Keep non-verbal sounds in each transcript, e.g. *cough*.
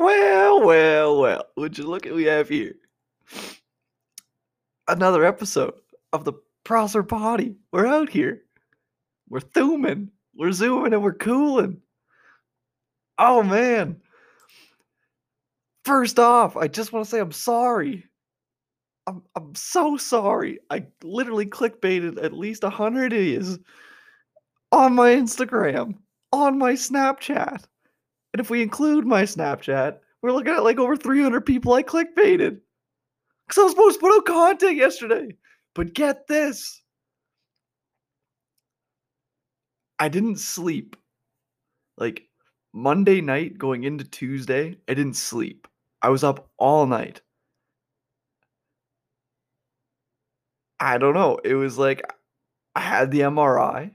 Well, well, well. Would you look at we have here? Another episode of the Prosser Potty. We're out here. We're thumbing. We're zooming and we're cooling. Oh man. First off, I just want to say I'm sorry. I'm I'm so sorry. I literally clickbaited at least a hundred idiots on my Instagram, on my Snapchat. And if we include my Snapchat, we're looking at like over 300 people I clickbaited. Because I was supposed to put out content yesterday. But get this I didn't sleep. Like Monday night going into Tuesday, I didn't sleep. I was up all night. I don't know. It was like I had the MRI,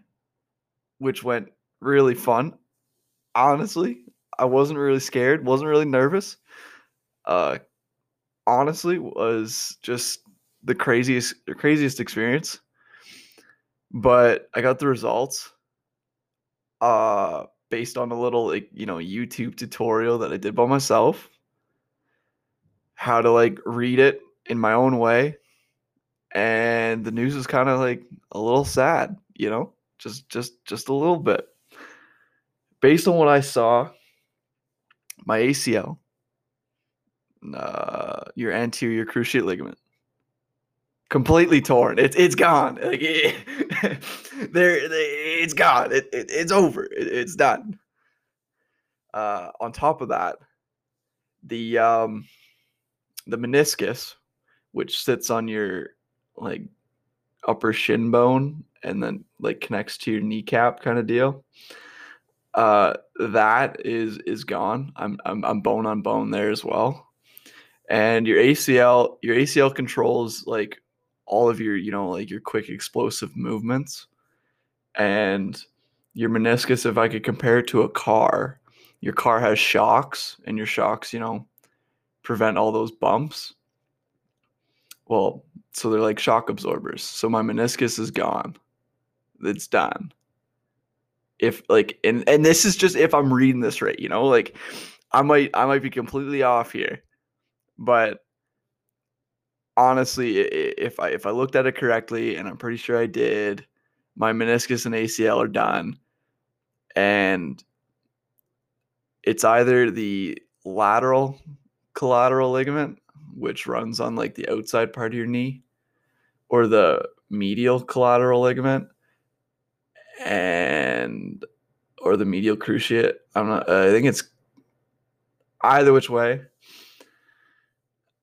which went really fun. Honestly, I wasn't really scared, wasn't really nervous. Uh honestly was just the craziest the craziest experience. But I got the results uh based on a little like, you know, YouTube tutorial that I did by myself. How to like read it in my own way. And the news is kind of like a little sad, you know? Just just just a little bit. Based on what I saw, my ACL, uh, your anterior cruciate ligament, completely torn. It's it's gone. Like *laughs* it, there, it's gone. It, it it's over. It, it's done. Uh, on top of that, the um, the meniscus, which sits on your like upper shin bone and then like connects to your kneecap, kind of deal uh, that is is gone. I'm, I'm I'm bone on bone there as well. And your ACL, your ACL controls like all of your, you know, like your quick explosive movements. And your meniscus, if I could compare it to a car, your car has shocks, and your shocks, you know, prevent all those bumps. Well, so they're like shock absorbers. So my meniscus is gone. It's done if like and and this is just if I'm reading this right, you know, like I might I might be completely off here, but honestly, if I if I looked at it correctly, and I'm pretty sure I did, my meniscus and ACL are done, and it's either the lateral collateral ligament, which runs on like the outside part of your knee, or the medial collateral ligament, and or the medial cruciate. I'm not. Uh, I think it's either which way.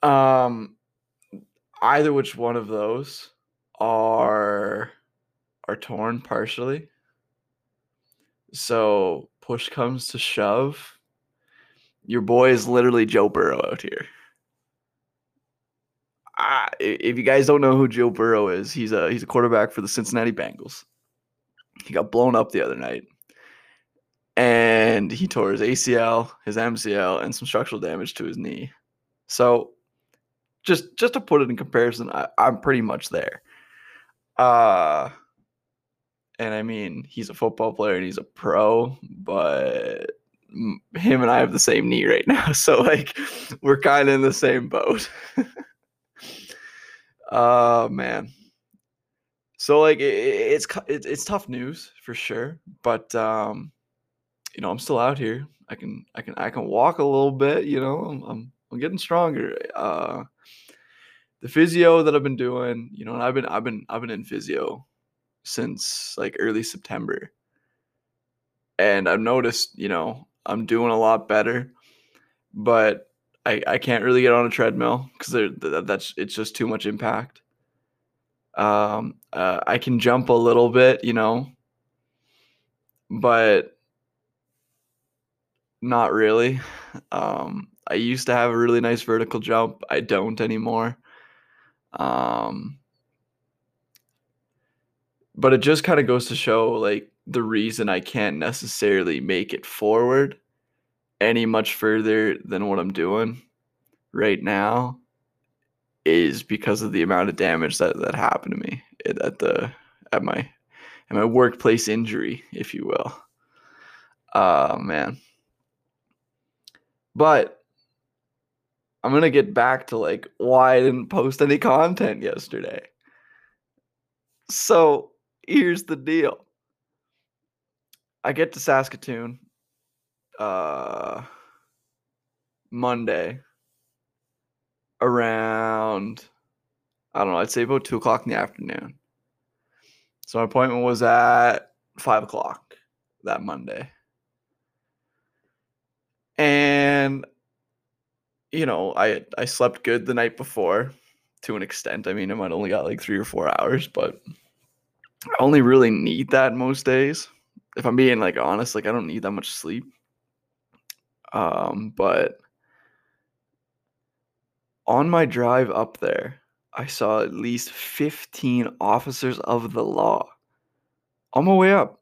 Um, either which one of those are are torn partially. So push comes to shove. Your boy is literally Joe Burrow out here. Ah, if you guys don't know who Joe Burrow is, he's a he's a quarterback for the Cincinnati Bengals. He got blown up the other night. And he tore his ACL, his MCL, and some structural damage to his knee. So just just to put it in comparison, I, I'm pretty much there. Uh and I mean, he's a football player and he's a pro, but him and I have the same knee right now. *laughs* So like we're kind of in the same boat. *laughs* Oh uh, man. So like it, it's it's tough news for sure, but um, you know I'm still out here. I can I can I can walk a little bit. You know I'm I'm, I'm getting stronger. Uh, the physio that I've been doing, you know, and I've been I've been I've been in physio since like early September, and I've noticed you know I'm doing a lot better, but I I can't really get on a treadmill because that's it's just too much impact um, uh, I can jump a little bit, you know, but not really. Um, I used to have a really nice vertical jump. I don't anymore. Um, but it just kind of goes to show like the reason I can't necessarily make it forward any much further than what I'm doing right now is because of the amount of damage that that happened to me at the at my at my workplace injury, if you will. Uh man. But I'm gonna get back to like why I didn't post any content yesterday. So here's the deal. I get to Saskatoon uh Monday around I don't know, I'd say about two o'clock in the afternoon. So my appointment was at five o'clock that Monday. And you know, I I slept good the night before to an extent. I mean, I might only got like three or four hours, but I only really need that most days. If I'm being like honest, like I don't need that much sleep. Um, but on my drive up there, I saw at least 15 officers of the law on my way up.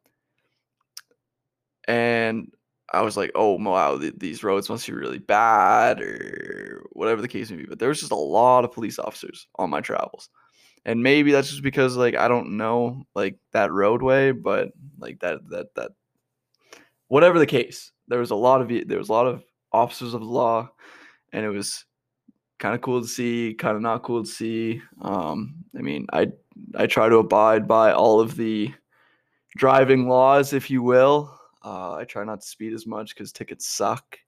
And I was like, oh, wow, th- these roads must be really bad or whatever the case may be. But there was just a lot of police officers on my travels. And maybe that's just because like I don't know like that roadway, but like that that that whatever the case, there was a lot of there was a lot of officers of the law, and it was kind of cool to see, kind of not cool to see. Um, I mean, I I try to abide by all of the driving laws, if you will. Uh, I try not to speed as much because tickets suck.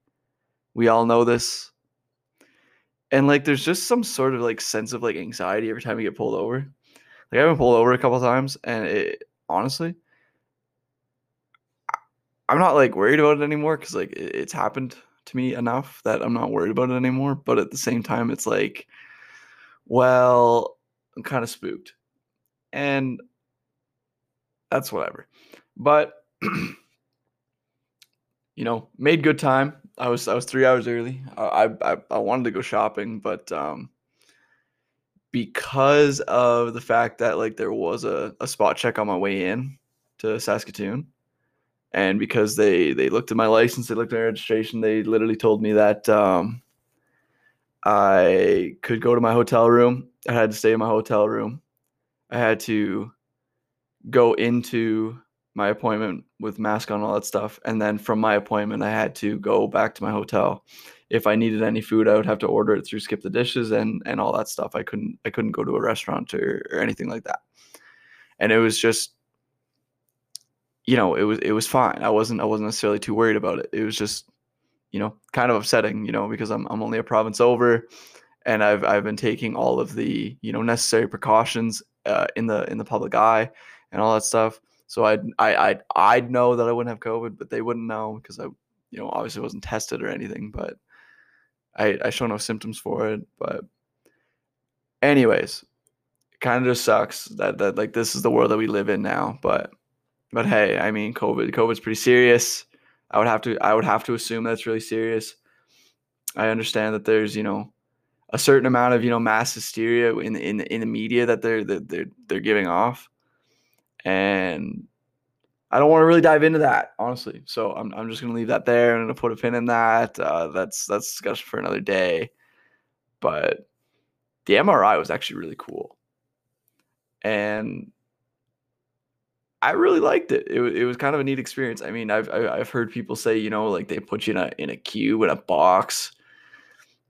We all know this. And like, there's just some sort of like sense of like anxiety every time you get pulled over. Like, I've been pulled over a couple times, and it honestly, I'm not like worried about it anymore because like it, it's happened to me enough that I'm not worried about it anymore. But at the same time, it's like, well, I'm kind of spooked, and that's whatever. But *clears throat* you know, made good time. I was I was three hours early. I I, I wanted to go shopping, but um, because of the fact that like there was a, a spot check on my way in to Saskatoon, and because they they looked at my license, they looked at my registration, they literally told me that um, I could go to my hotel room. I had to stay in my hotel room. I had to go into my appointment with mask on all that stuff and then from my appointment i had to go back to my hotel if i needed any food i would have to order it through skip the dishes and and all that stuff i couldn't i couldn't go to a restaurant or, or anything like that and it was just you know it was it was fine i wasn't i wasn't necessarily too worried about it it was just you know kind of upsetting you know because i'm, I'm only a province over and i've i've been taking all of the you know necessary precautions uh, in the in the public eye and all that stuff so I'd I I'd, I'd know that I wouldn't have COVID, but they wouldn't know because I you know obviously wasn't tested or anything. But I I show no symptoms for it. But anyways, kind of just sucks that that like this is the world that we live in now. But but hey, I mean COVID COVID's pretty serious. I would have to I would have to assume that's really serious. I understand that there's you know a certain amount of you know mass hysteria in in in the media that they're that they're they're giving off and I don't want to really dive into that, honestly. So I'm, I'm just to leave that there. I'm going to put a pin in that. Uh, that's that's discussion for another day. But the MRI was actually really cool, and I really liked it. It, it was kind of a neat experience. I mean, I've I've heard people say, you know, like they put you in a in a cube in a box,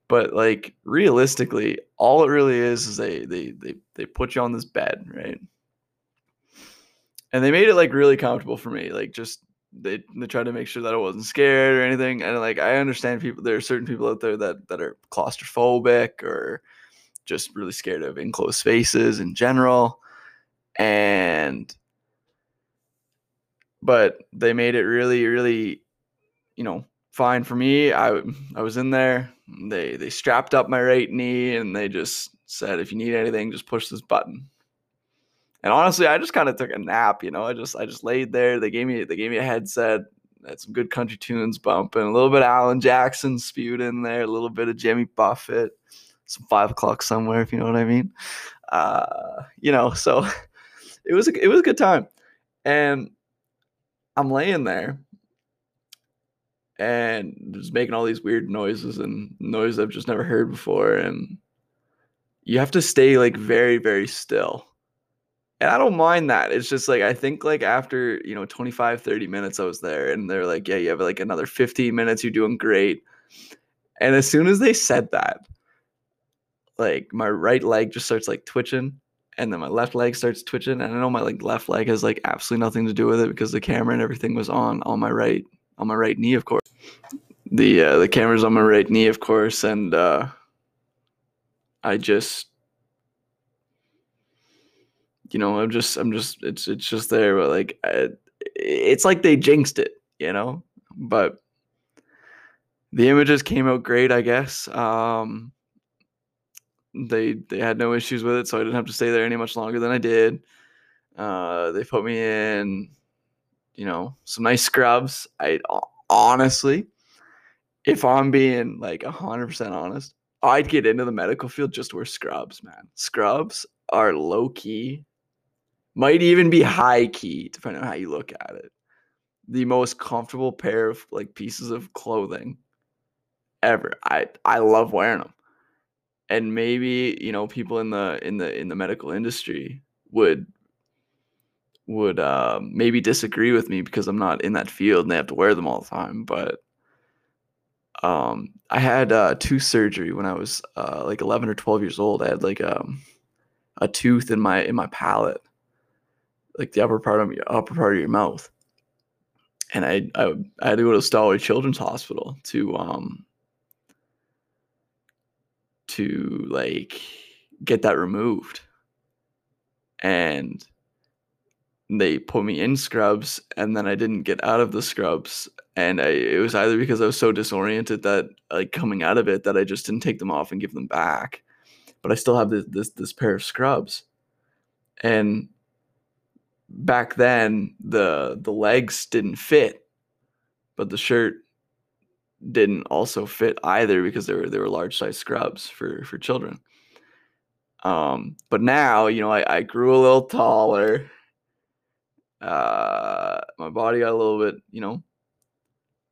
but like realistically, all it really is is they they they they put you on this bed, right? and they made it like really comfortable for me. Like just they they tried to make sure that I wasn't scared or anything. And like I understand people there are certain people out there that that are claustrophobic or just really scared of enclosed spaces in general. And but they made it really, really, you know, fine for me. I I was in there. They they strapped up my right knee and they just said, if you need anything, just push this button. And honestly, I just kind of took a nap. You know, I just I just laid there. They gave me they gave me a headset. Had some good country tunes bumping, a little bit of Alan Jackson spewed in there, a little bit of Jimmy Buffett, some five o'clock somewhere, if you know what I mean. Uh, you know, so *laughs* it was a, it was a good time, and I'm laying there, and just making all these weird noises and noises I've just never heard before, and you have to stay like very very still and I don't mind that. It's just like I think like after, you know, 25, 30 minutes I was there and they're like, yeah, you have like another 15 minutes, you're doing great. And as soon as they said that, like my right leg just starts like twitching and then my left leg starts twitching and i know my like left leg has like absolutely nothing to do with it because the camera and everything was on on my right on my right knee of course. The uh, the camera's on my right knee of course and uh i just you know i'm just i'm just it's it's just there but like I, it's like they jinxed it you know? But the images came out great i guess. Um they they had no issues with it, so I didn't have to stay there any much longer than I did. Uh, they put me in, you know, some nice scrubs. I honestly, if I'm being like hundred percent honest, I'd get into the medical field just to wear scrubs, man. Scrubs are low key, might even be high key, depending on how you look at it. The most comfortable pair of like pieces of clothing ever. I I love wearing them and maybe you know people in the in the in the medical industry would would uh, maybe disagree with me because I'm not in that field and they have to wear them all the time. But um, I had uh, tooth surgery when I was uh, like 11 or 12 years old. I had like um, a tooth in my in my palate, like the upper part of your upper part of your mouth, and I I, I had to go to Stollery Children's Hospital to um, to like get that removed. And they put me in scrubs and then I didn't get out of the scrubs and I it was either because I was so disoriented that like coming out of it that I just didn't take them off and give them back. But I still have this this, this pair of scrubs. And back then the the legs didn't fit, but the shirt didn't also fit either because they were they were large size scrubs for for children. Um, but now you know I, I grew a little taller. Uh, my body got a little bit you know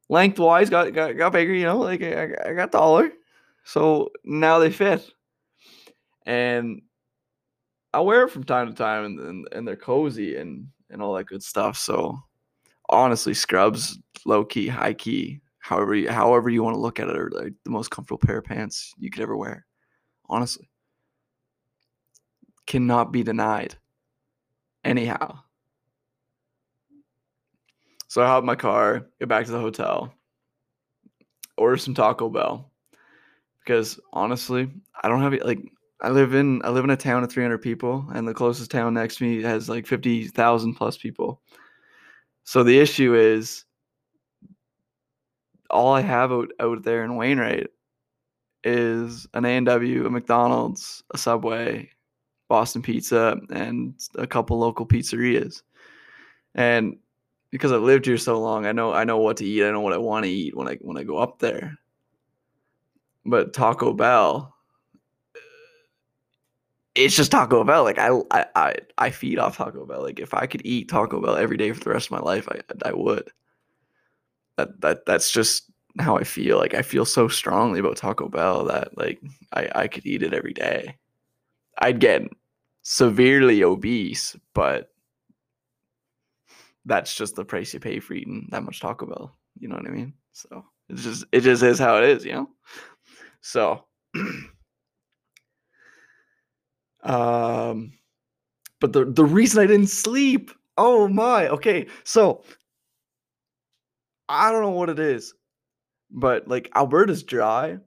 lengthwise got got, got bigger. You know, like I, I got taller, so now they fit, and I wear it from time to time, and and, and they're cozy and and all that good stuff. So honestly, scrubs low key, high key however you, however you want to look at it, are like the most comfortable pair of pants you could ever wear. Honestly, cannot be denied. Anyhow, so I hop in my car, get back to the hotel, order some Taco Bell, because honestly, I don't have like I live in I live in a town of 300 people, and the closest town next to me has like 50,000 plus people. So the issue is all I have out, out there in Wainwright is an A&W, a McDonald's, a Subway, Boston Pizza, and a couple local pizzerias. And because I've lived here so long, I know I know what to eat. I know what I want to eat when I when I go up there. But Taco Bell, it's just Taco Bell. Like I I I feed off Taco Bell. Like if I could eat Taco Bell every day for the rest of my life, I I would that that that's just how I feel. Like I feel so strongly about Taco Bell that like I I could eat it every day. I'd get severely obese, but that's just the price you pay for eating that much Taco Bell. You know what I mean? So it's just it just is how it is, you know. So, *clears throat* um, but the the reason I didn't sleep. Oh my. Okay, so I don't know what it is, but like Alberta's dry,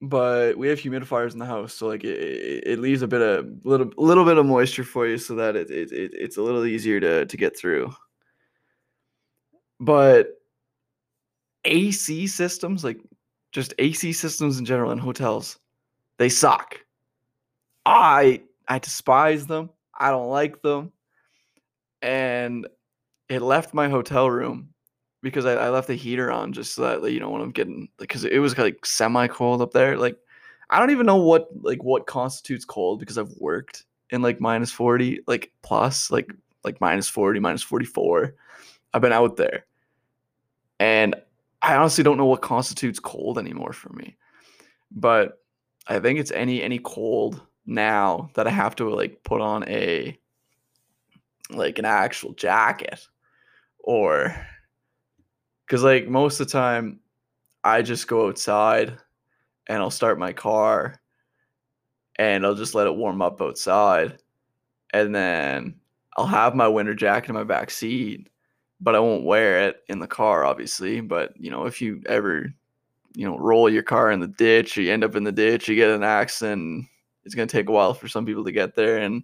but we have humidifiers in the house, so like it, it leaves a bit of little little bit of moisture for you, so that it, it, it it's a little easier to to get through. But AC systems, like just AC systems in general in hotels, they suck. I I despise them. I don't like them. And it left my hotel room because I, I left the heater on just so that you know when I'm getting like because it was like semi cold up there. Like I don't even know what like what constitutes cold because I've worked in like minus 40 like plus like like minus 40 minus 44 i've been out there. And i honestly don't know what constitutes cold anymore for me. But i think it's any any cold now that i have to like put on a like an actual jacket or because like most of the time I just go outside and I'll start my car and I'll just let it warm up outside. And then I'll have my winter jacket in my back seat, but I won't wear it in the car, obviously. But you know, if you ever, you know, roll your car in the ditch, or you end up in the ditch, you get an accident, it's gonna take a while for some people to get there, and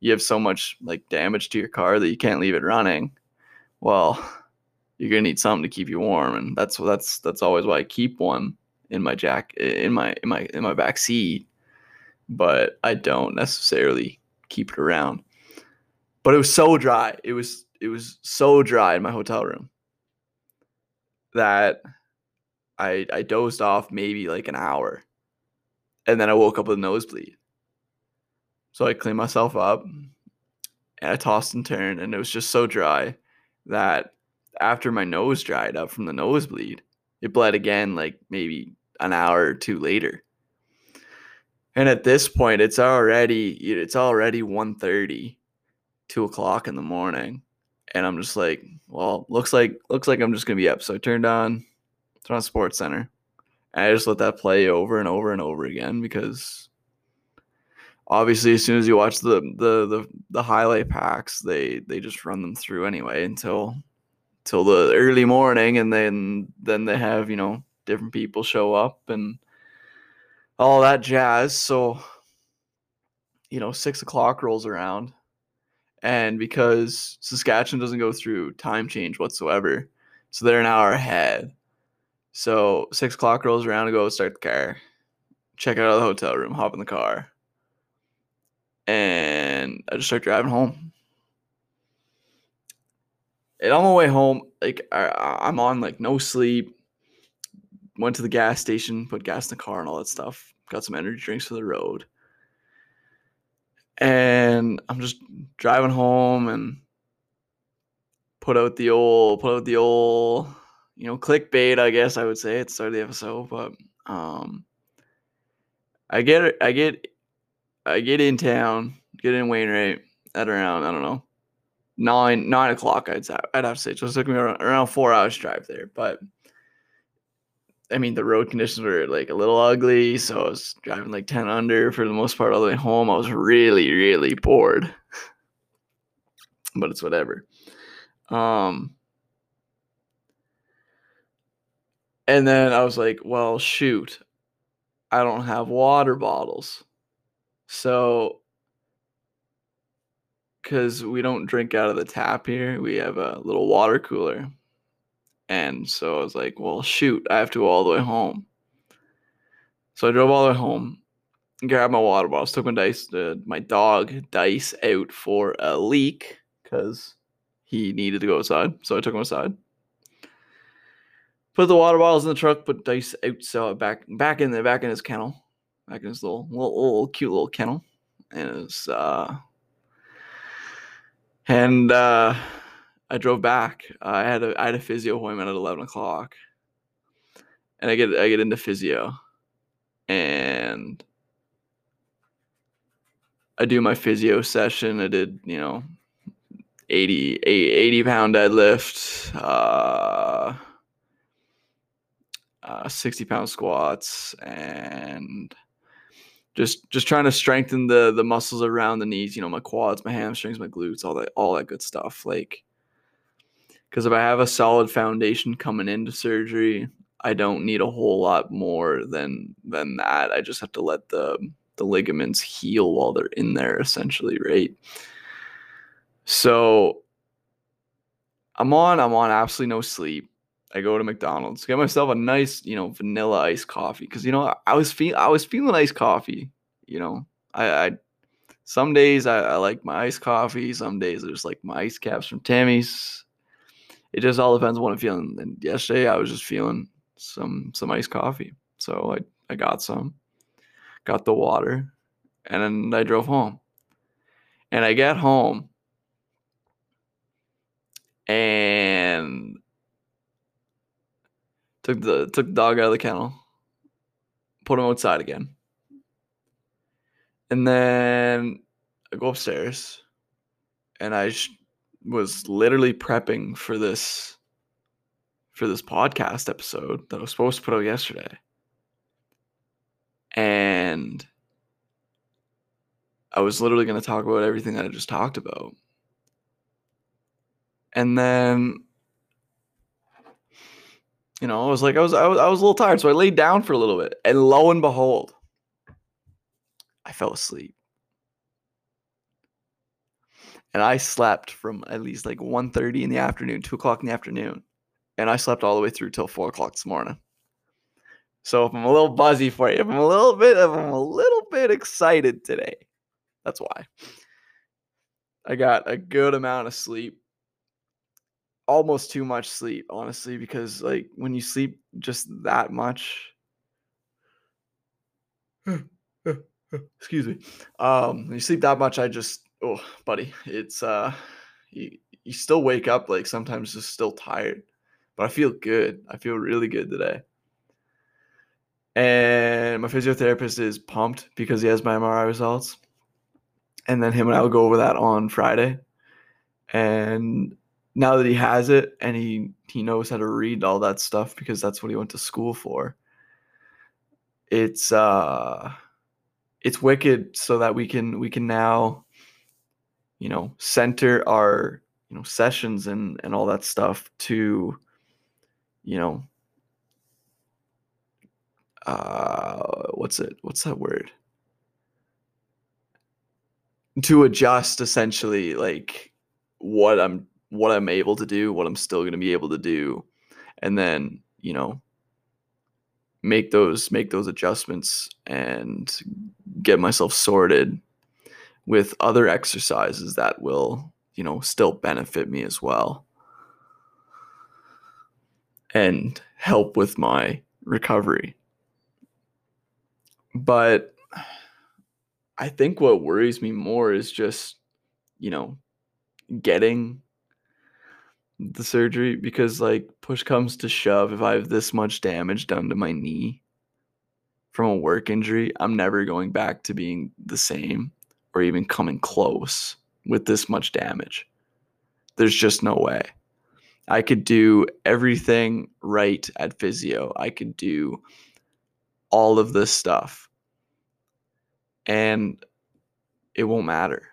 you have so much like damage to your car that you can't leave it running. Well, you're gonna need something to keep you warm, and that's that's that's always why I keep one in my jack in my in my in my back seat, but I don't necessarily keep it around. But it was so dry. It was it was so dry in my hotel room that I I dozed off maybe like an hour, and then I woke up with a nosebleed. So I cleaned myself up, and I tossed and turned, and it was just so dry that after my nose dried up from the nosebleed, it bled again like maybe an hour or two later. And at this point, it's already it's already 1.30, 2 o'clock in the morning. And I'm just like, well, looks like looks like I'm just gonna be up. So I turned on turned on Sports Center. And I just let that play over and over and over again because obviously as soon as you watch the the the, the highlight packs, they they just run them through anyway until till the early morning and then then they have you know different people show up and all that jazz. So you know six o'clock rolls around and because saskatchewan doesn't go through time change whatsoever so they're an hour ahead. So six o'clock rolls around to go start the car check out of the hotel room hop in the car and i just start driving home and on my way home, like I, I'm on like no sleep. Went to the gas station, put gas in the car and all that stuff. Got some energy drinks for the road. And I'm just driving home and put out the old put out the old, you know, clickbait, I guess I would say at the start of the episode. But um I get I get I get in town, get in Wainwright at around, I don't know, nine nine o'clock. I'd I'd have to say. So it took me around, around four hours drive there. But I mean, the road conditions were like a little ugly, so I was driving like ten under for the most part all the way home. I was really really bored, *laughs* but it's whatever. Um. And then I was like, well, shoot, I don't have water bottles. So because we don't drink out of the tap here. We have a little water cooler. And so I was like, well, shoot, I have to go all the way home. So I drove all the way home, grabbed my water bottles, took my dice, uh, my dog dice out for a leak because he needed to go outside. So I took him outside. Put the water bottles in the truck, put dice out, so back back in the back in his kennel, back in his little little, little cute little kennel, and it was uh, and uh, I drove back. Uh, I had a I had a physio appointment at eleven o'clock, and I get I get into physio, and I do my physio session. I did you know 80, 80 pound deadlift, uh, uh, 60 pound squats, and just just trying to strengthen the the muscles around the knees you know my quads my hamstrings my glutes all that all that good stuff like because if i have a solid foundation coming into surgery i don't need a whole lot more than than that. I just have to let the the ligaments heal while they're in there essentially right? So i'm on i'm on absolutely no sleep I go to McDonald's, get myself a nice, you know, vanilla iced coffee because you know I was feel I was feeling iced coffee. You know, I, I some days I, I, like my iced coffee, some days I just like my ice caps from Timmy's. It just all depends on what I'm feeling. And yesterday I was just feeling some some iced coffee, so I I got some, got the water, and then I drove home. And I get home, and Took the took the dog out of the kennel. Put him outside again. And then I go upstairs and I sh- was literally prepping for this for this podcast episode that I was supposed to put out yesterday. And I was literally going to talk about everything that I just talked about. And then you know, I was like I was I was I was a little tired, so I laid down for a little bit. And lo and behold, I fell asleep. And I slept from at least like 1.30 in the afternoon, 2 o'clock in the afternoon. And I slept all the way through till 4 o'clock this morning. So if I'm a little buzzy for you, if I'm a little bit, if I'm a little bit excited today, that's why. I got a good amount of sleep. Almost too much sleep, honestly, because like when you sleep just that much, *laughs* excuse me. Um, you sleep that much, I just oh, buddy, it's uh, you you still wake up like sometimes just still tired, but I feel good. I feel really good today. And my physiotherapist is pumped because he has my MRI results. And then him and I will go over that on Friday. And now that he has it and he he knows how to read all that stuff because that's what he went to school for. It's uh it's wicked so that we can we can now you know center our you know sessions and and all that stuff to you know uh what's it what's that word to adjust essentially like what i'm what i'm able to do what i'm still going to be able to do and then you know make those make those adjustments and get myself sorted with other exercises that will you know still benefit me as well. And help with my recovery. But i think what worries me more is just you know getting the surgery because like push comes to shove if i have this much damage done to my knee from a work injury i'm never going back to being the same or even coming close with this much damage. There's just no way. I could do everything right at physio. I could do all of this stuff. And it won't matter.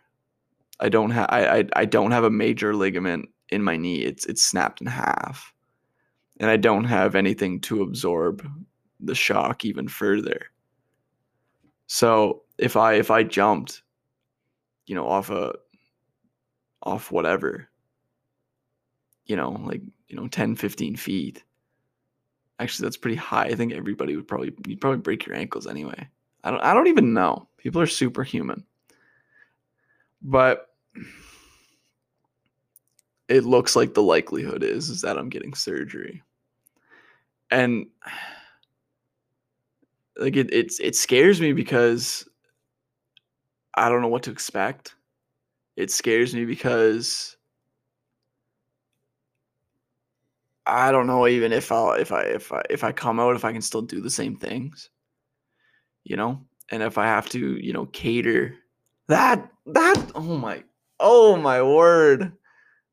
I don't have I, I i don't have a major ligament in my knee. It's it's snapped in half. And I don't have anything to absorb the shock even further. So if I if I jumped, you know, off a off whatever, you know, like, you know, 10, 15 feet. Actually, that's pretty high. I think everybody would probably you'd probably break your ankles anyway. I don't I don't even know. People are superhuman. But it looks like the likelihood is is that I'm getting surgery. And like it it's it scares me because I don't know what to expect. It scares me because I don't know even if I'll if I if I if I come out if I can still do the same things. You know? And if I have to, you know, cater that that oh my oh my word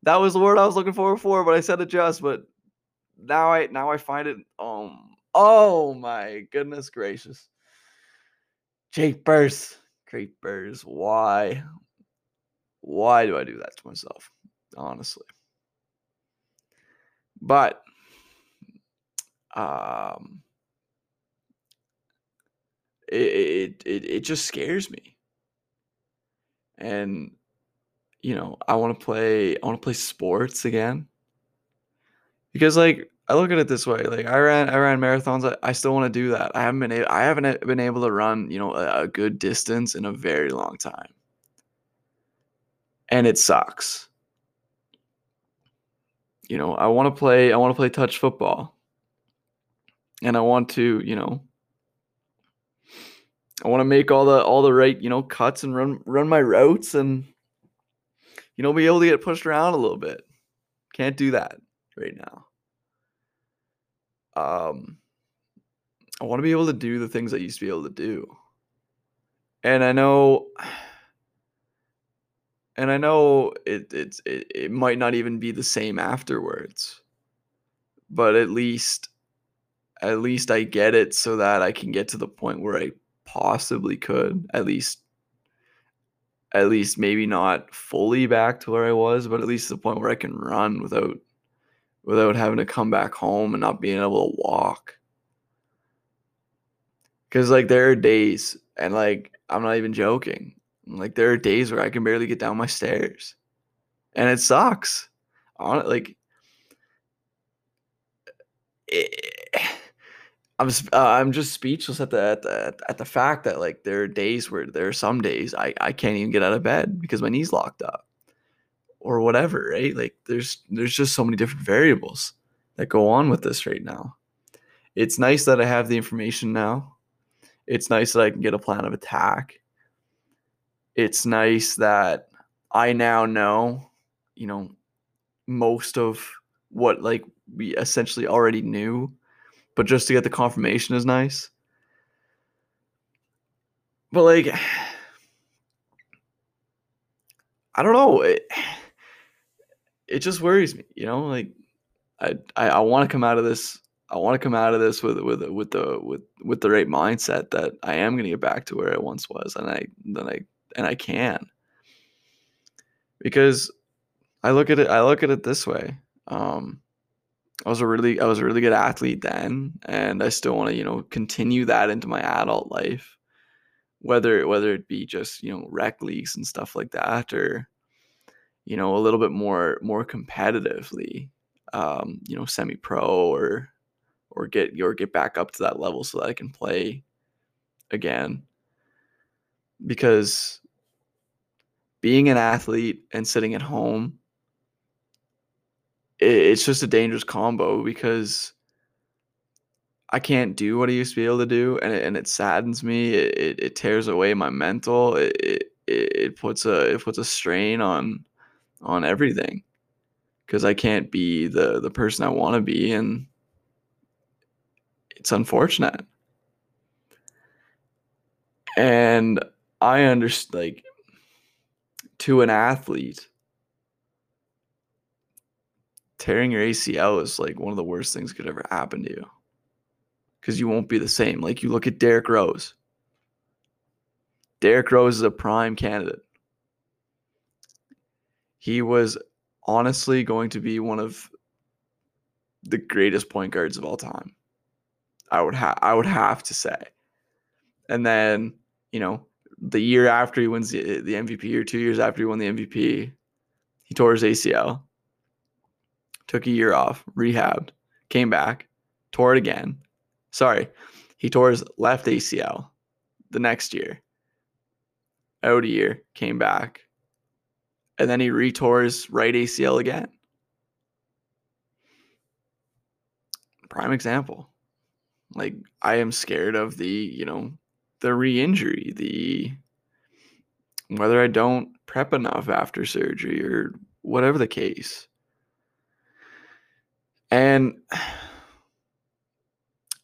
that was the word I was looking for before, but I said adjust. But now I now I find it. Um. Oh my goodness gracious. Jake creepers. Why? Why do I do that to myself? Honestly. But um it, it it just scares me. And you know, I want to play I want to play sports again. Because like I look at it this way, like I ran I ran marathons, I, I still want to do that. I haven't been able, I haven't been able to run, you know, a, a good distance in a very long time. And it sucks. You know, I want to play I want to play touch football. And I want to, you know, I want to make all the all the right, you know, cuts and run run my routes and you know, be able to get pushed around a little bit. Can't do that right now. Um, I want to be able to do the things I used to be able to do. And I know *sighs* and I know it it's it, it might not even be the same afterwards. but at least at least I get it so that I can get to the point where I possibly could at least at least maybe not fully back to where I was, but at least the point where I can run without without having to come back home and not being able to walk. Cause like there are days, and like I'm not even joking. Like there are days where I can barely get down my stairs, and it sucks. On like, it, I'm uh, I'm just speechless at the, at the at the fact that like there are days where there are some days I I can't even get out of bed because my knees locked up or whatever, right? Like there's there's just so many different variables that go on with this right now. It's nice that I have the information now. It's nice that I can get a plan of attack. It's nice that I now know, you know, most of what like we essentially already knew but just to get the confirmation is nice. But like, *sighs* I don't know. It, *sighs* it just worries me, you know. Like, I I, I want to come out of this. I want to come out of this with with with the with with the right mindset that I am going to get back to where I once was, and I then I and I can because I look at it. I look at it this way. Um, I was a really I was a really good athlete then, and I still want to you know continue that into my adult life, whether whether it be just you know rec leagues and stuff like that, or you know a little bit more more competitively, um, you know semi pro or or get or get back up to that level so that I can play again, because being an athlete and sitting at home it's just a dangerous combo because I can't do what I used to be able to do, and it, and it saddens me. It, it, it tears away my mental. It, it it puts a it puts a strain on on everything because I can't be the the person I want to be, and it's unfortunate. And I understand, like, to an athlete, tearing your ACL is like one of the worst things could ever happen to you because you won't be the same. Like you look at Derrick Rose. Derrick Rose is a prime candidate. He was honestly going to be one of the greatest point guards of all time. I would have I would have to say. And then, you know, the year after he wins the, the MVP or 2 years after he won the MVP, he tore his ACL took a year off, rehabbed, came back, tore it again. Sorry, he tore his left ACL the next year. Out a year, came back, and then he retore his right ACL again. Prime example. Like I am scared of the, you know, the re-injury, the whether I don't prep enough after surgery or whatever the case. And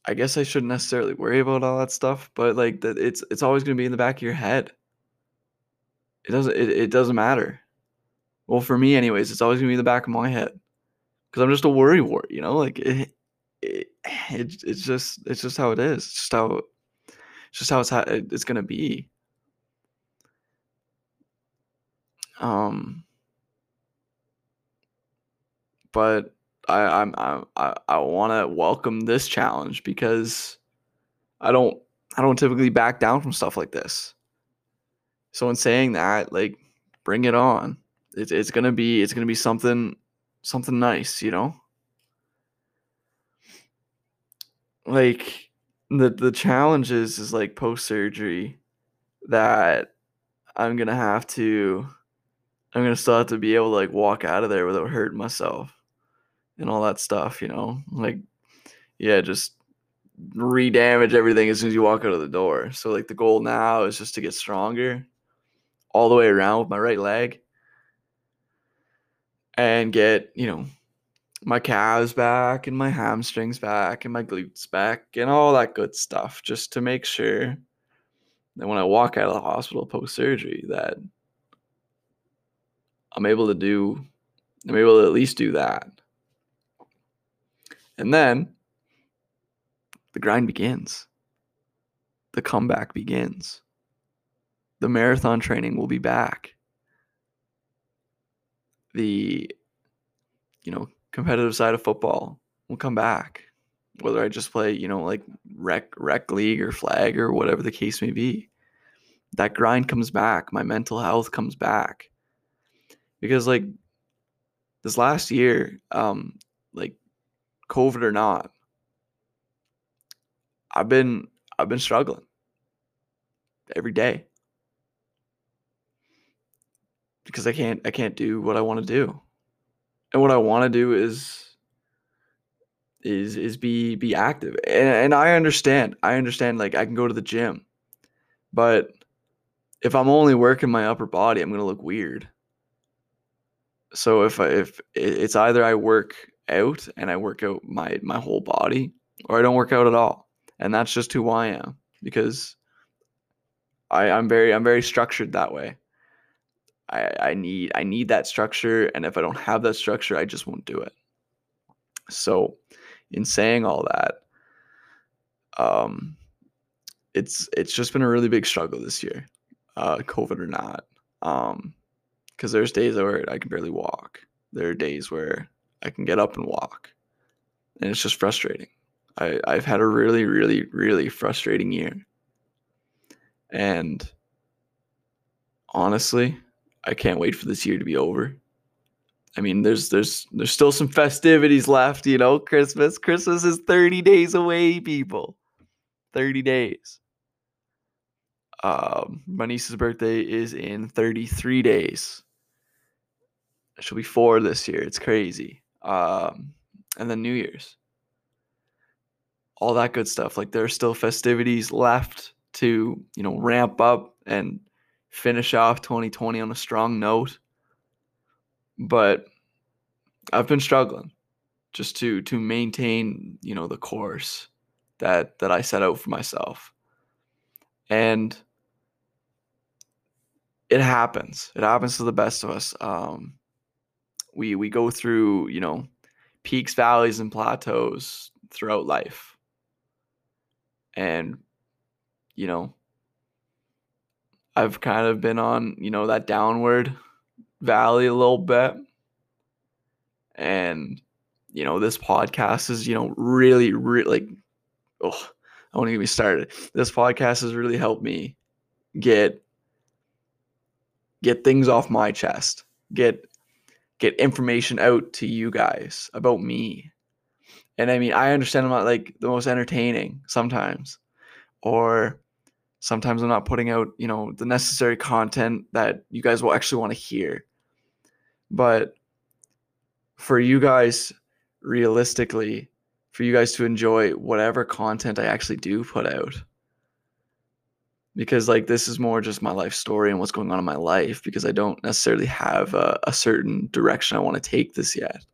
I guess I shouldn't necessarily worry about all that stuff, but like that it's it's always going to be in the back of your head. It doesn't it, it doesn't matter. Well, for me anyways, it's always going to be in the back of my head cuz I'm just a worry wart, you know? Like it, it, *sighs* it it's just it's just how it is. It's just how it's just how it's it's going to be. Um but I I'm, I I want to welcome this challenge because I don't I don't typically back down from stuff like this. So in saying that, like bring it on. It's it's gonna be it's gonna be something something nice, you know. Like the the challenge is is like post surgery that I'm gonna have to I'm gonna still have to be able to like walk out of there without hurting myself and all that stuff, you know? Like, yeah, just re-damage everything as soon as you walk out of the door. So like the goal now is just to get stronger all the way around with my right leg and get, you know, my calves back and my hamstrings back and my glutes back and all that good stuff just to make sure that when I walk out of the hospital post surgery that I'm able to do I'm able to at least do that And then the grind begins. The comeback begins. The marathon training will be back. The you know, competitive side of football will come back. Whether I just play, you know, like rec rec league or flag or whatever the case may be. That grind comes back. My mental health comes back. Because like this last year, um, like COVID or not, I've been I've been struggling every day because I can't I can't do what I want to do. And what I want to do is is is be be active. And, and I understand. I understand like I can go to the gym. But if I'm only working my upper body, I'm going to look weird. So if I, if it's either I work out and I work out my my whole body or I don't work out at all. And that's just who I am because I, I'm very I'm very structured that way. I, I need I need that structure and if I don't have that structure, I just won't do it. So in saying all that, um it's it's just been a really big struggle this year, uh, COVID or not. Um, because there's days where I can barely walk. There are days where I can get up and walk, and it's just frustrating. I, I've had a really, really, really frustrating year. And honestly, I can't wait for this year to be over. I mean, there's there's there's still some festivities left, you know. Christmas, Christmas is 30 days away, people. 30 days. Um, my niece's birthday is in 33 days. She'll be four this year. It's crazy. Um, and then New Year's all that good stuff. Like there are still festivities left to, you know, ramp up and finish off 2020 on a strong note. But I've been struggling just to to maintain, you know, the course that that I set out for myself. And it happens. It happens to the best of us. Um, we we go through, you know, peaks, valleys, and plateaus throughout life and you know I've kind of been on, you know, that downward valley a little bit. And, you know, this podcast is, you know, really, really like, oh, I want to get me started. This podcast has really helped me get get things off my chest, get get information out to you guys about me, and I mean, I understand I'm not like the most entertaining sometimes, or sometimes I'm not putting out, you know, the necessary content that you guys will actually want to hear. But for you guys, realistically, for you guys to enjoy whatever content I actually do put out. Because, like, this is more just my life story and what's going on in my life because I don't necessarily have a, a certain direction I want to take this yet.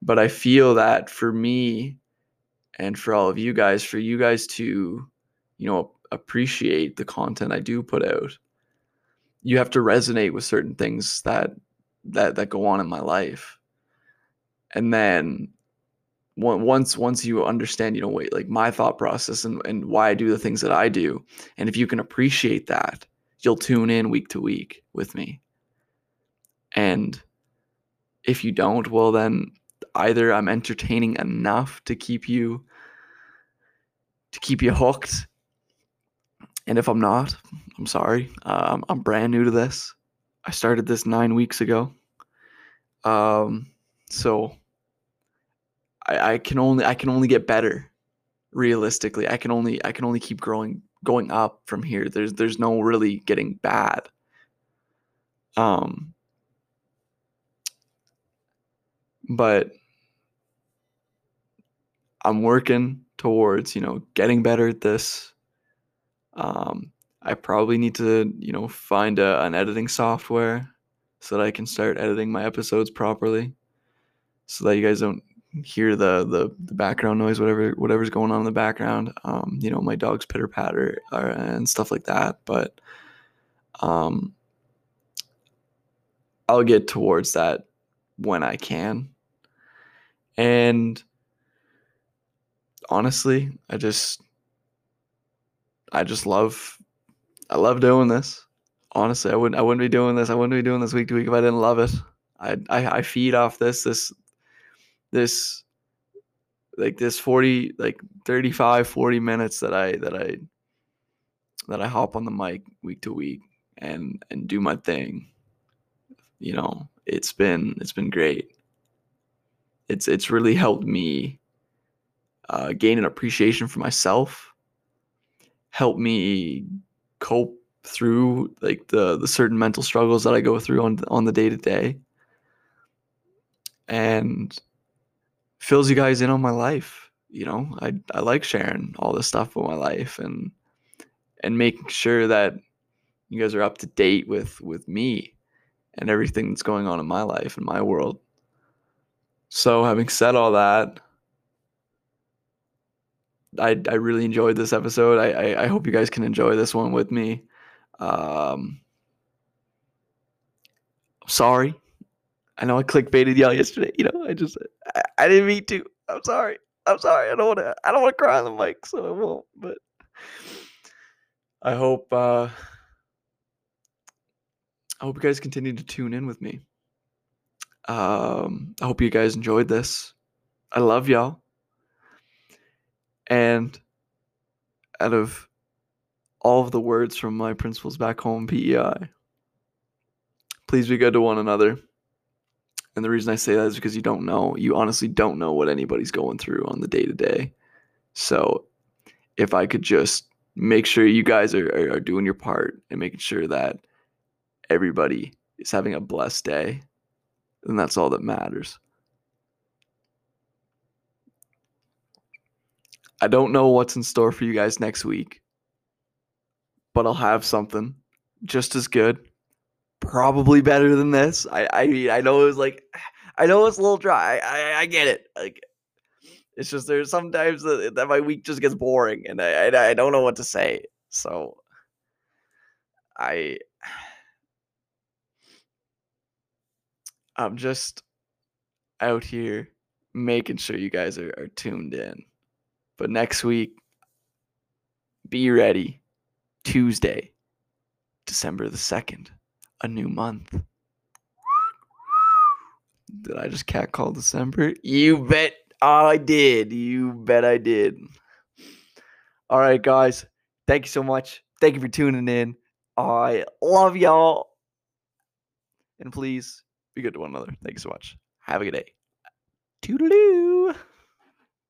But I feel that for me and for all of you guys, for you guys to, you know, appreciate the content I do put out, you have to resonate with certain things that that that go on in my life. And then once once you understand, you know, wait, like my thought process and, and why I do the things that I do, and if you can appreciate that, you'll tune in week to week with me. And if you don't, well then either I'm entertaining enough to keep you to keep you hooked. And if I'm not, I'm sorry. Um, I'm brand new to this. I started this nine weeks ago. Um, so I, I can only I can only get better. Realistically, I can only I can only keep growing going up from here. There's there's no really getting bad. Um, but I'm working towards, you know, getting better at this. Um, I probably need to, you know, find a, an editing software so that I can start editing my episodes properly, so that you guys don't hear the the, the background noise, whatever whatever's going on in the background. Um, you know, my dog's pitter patter uh, and stuff like that. But um, I'll get towards that when I can, and honestly, I just I just love I love doing this. Honestly, I wouldn't I wouldn't be doing this. I wouldn't be doing this week to week if I didn't love it. I I, I feed off this this this like this 40 like 35 40 minutes that I that I that I hop on the mic week to week and and do my thing. You know, it's been it's been great. It's it's really helped me uh, gain an appreciation for myself, help me cope through like the the certain mental struggles that I go through on on the day to day, and fills you guys in on my life. You know, I I like sharing all this stuff with my life and and making sure that you guys are up to date with with me and everything that's going on in my life and my world. So, having said all that, I I really enjoyed this episode. I I, I hope you guys can enjoy this one with me. Um, sorry, I know I clickbaited y'all yesterday. You know, I just I, I didn't mean to. I'm sorry. I'm sorry. I don't want to. I don't want to cry on the mic, so I won't. But I hope. uh I hope you guys continue to tune in with me. Um, I hope you guys enjoyed this. I love y'all. And out of all of the words from my principals back home, PEI, please be good to one another. And the reason I say that is because you don't know, you honestly don't know what anybody's going through on the day to day. So if I could just make sure you guys are, are, are doing your part and making sure that everybody is having a blessed day, then that's all that matters. I don't know what's in store for you guys next week, but I'll have something just as good, probably better than this. I I mean I know it was like I know it's a little dry. I I, I get it. Like it's just there's sometimes that, that my week just gets boring and I, I I don't know what to say. So I I'm just out here making sure you guys are, are tuned in. But next week, be ready. Tuesday, December the 2nd, a new month. Did I just cat call December? You bet I did. You bet I did. All right, guys. Thank you so much. Thank you for tuning in. I love y'all. And please be good to one another. Thank you so much. Have a good day. Toodaloo.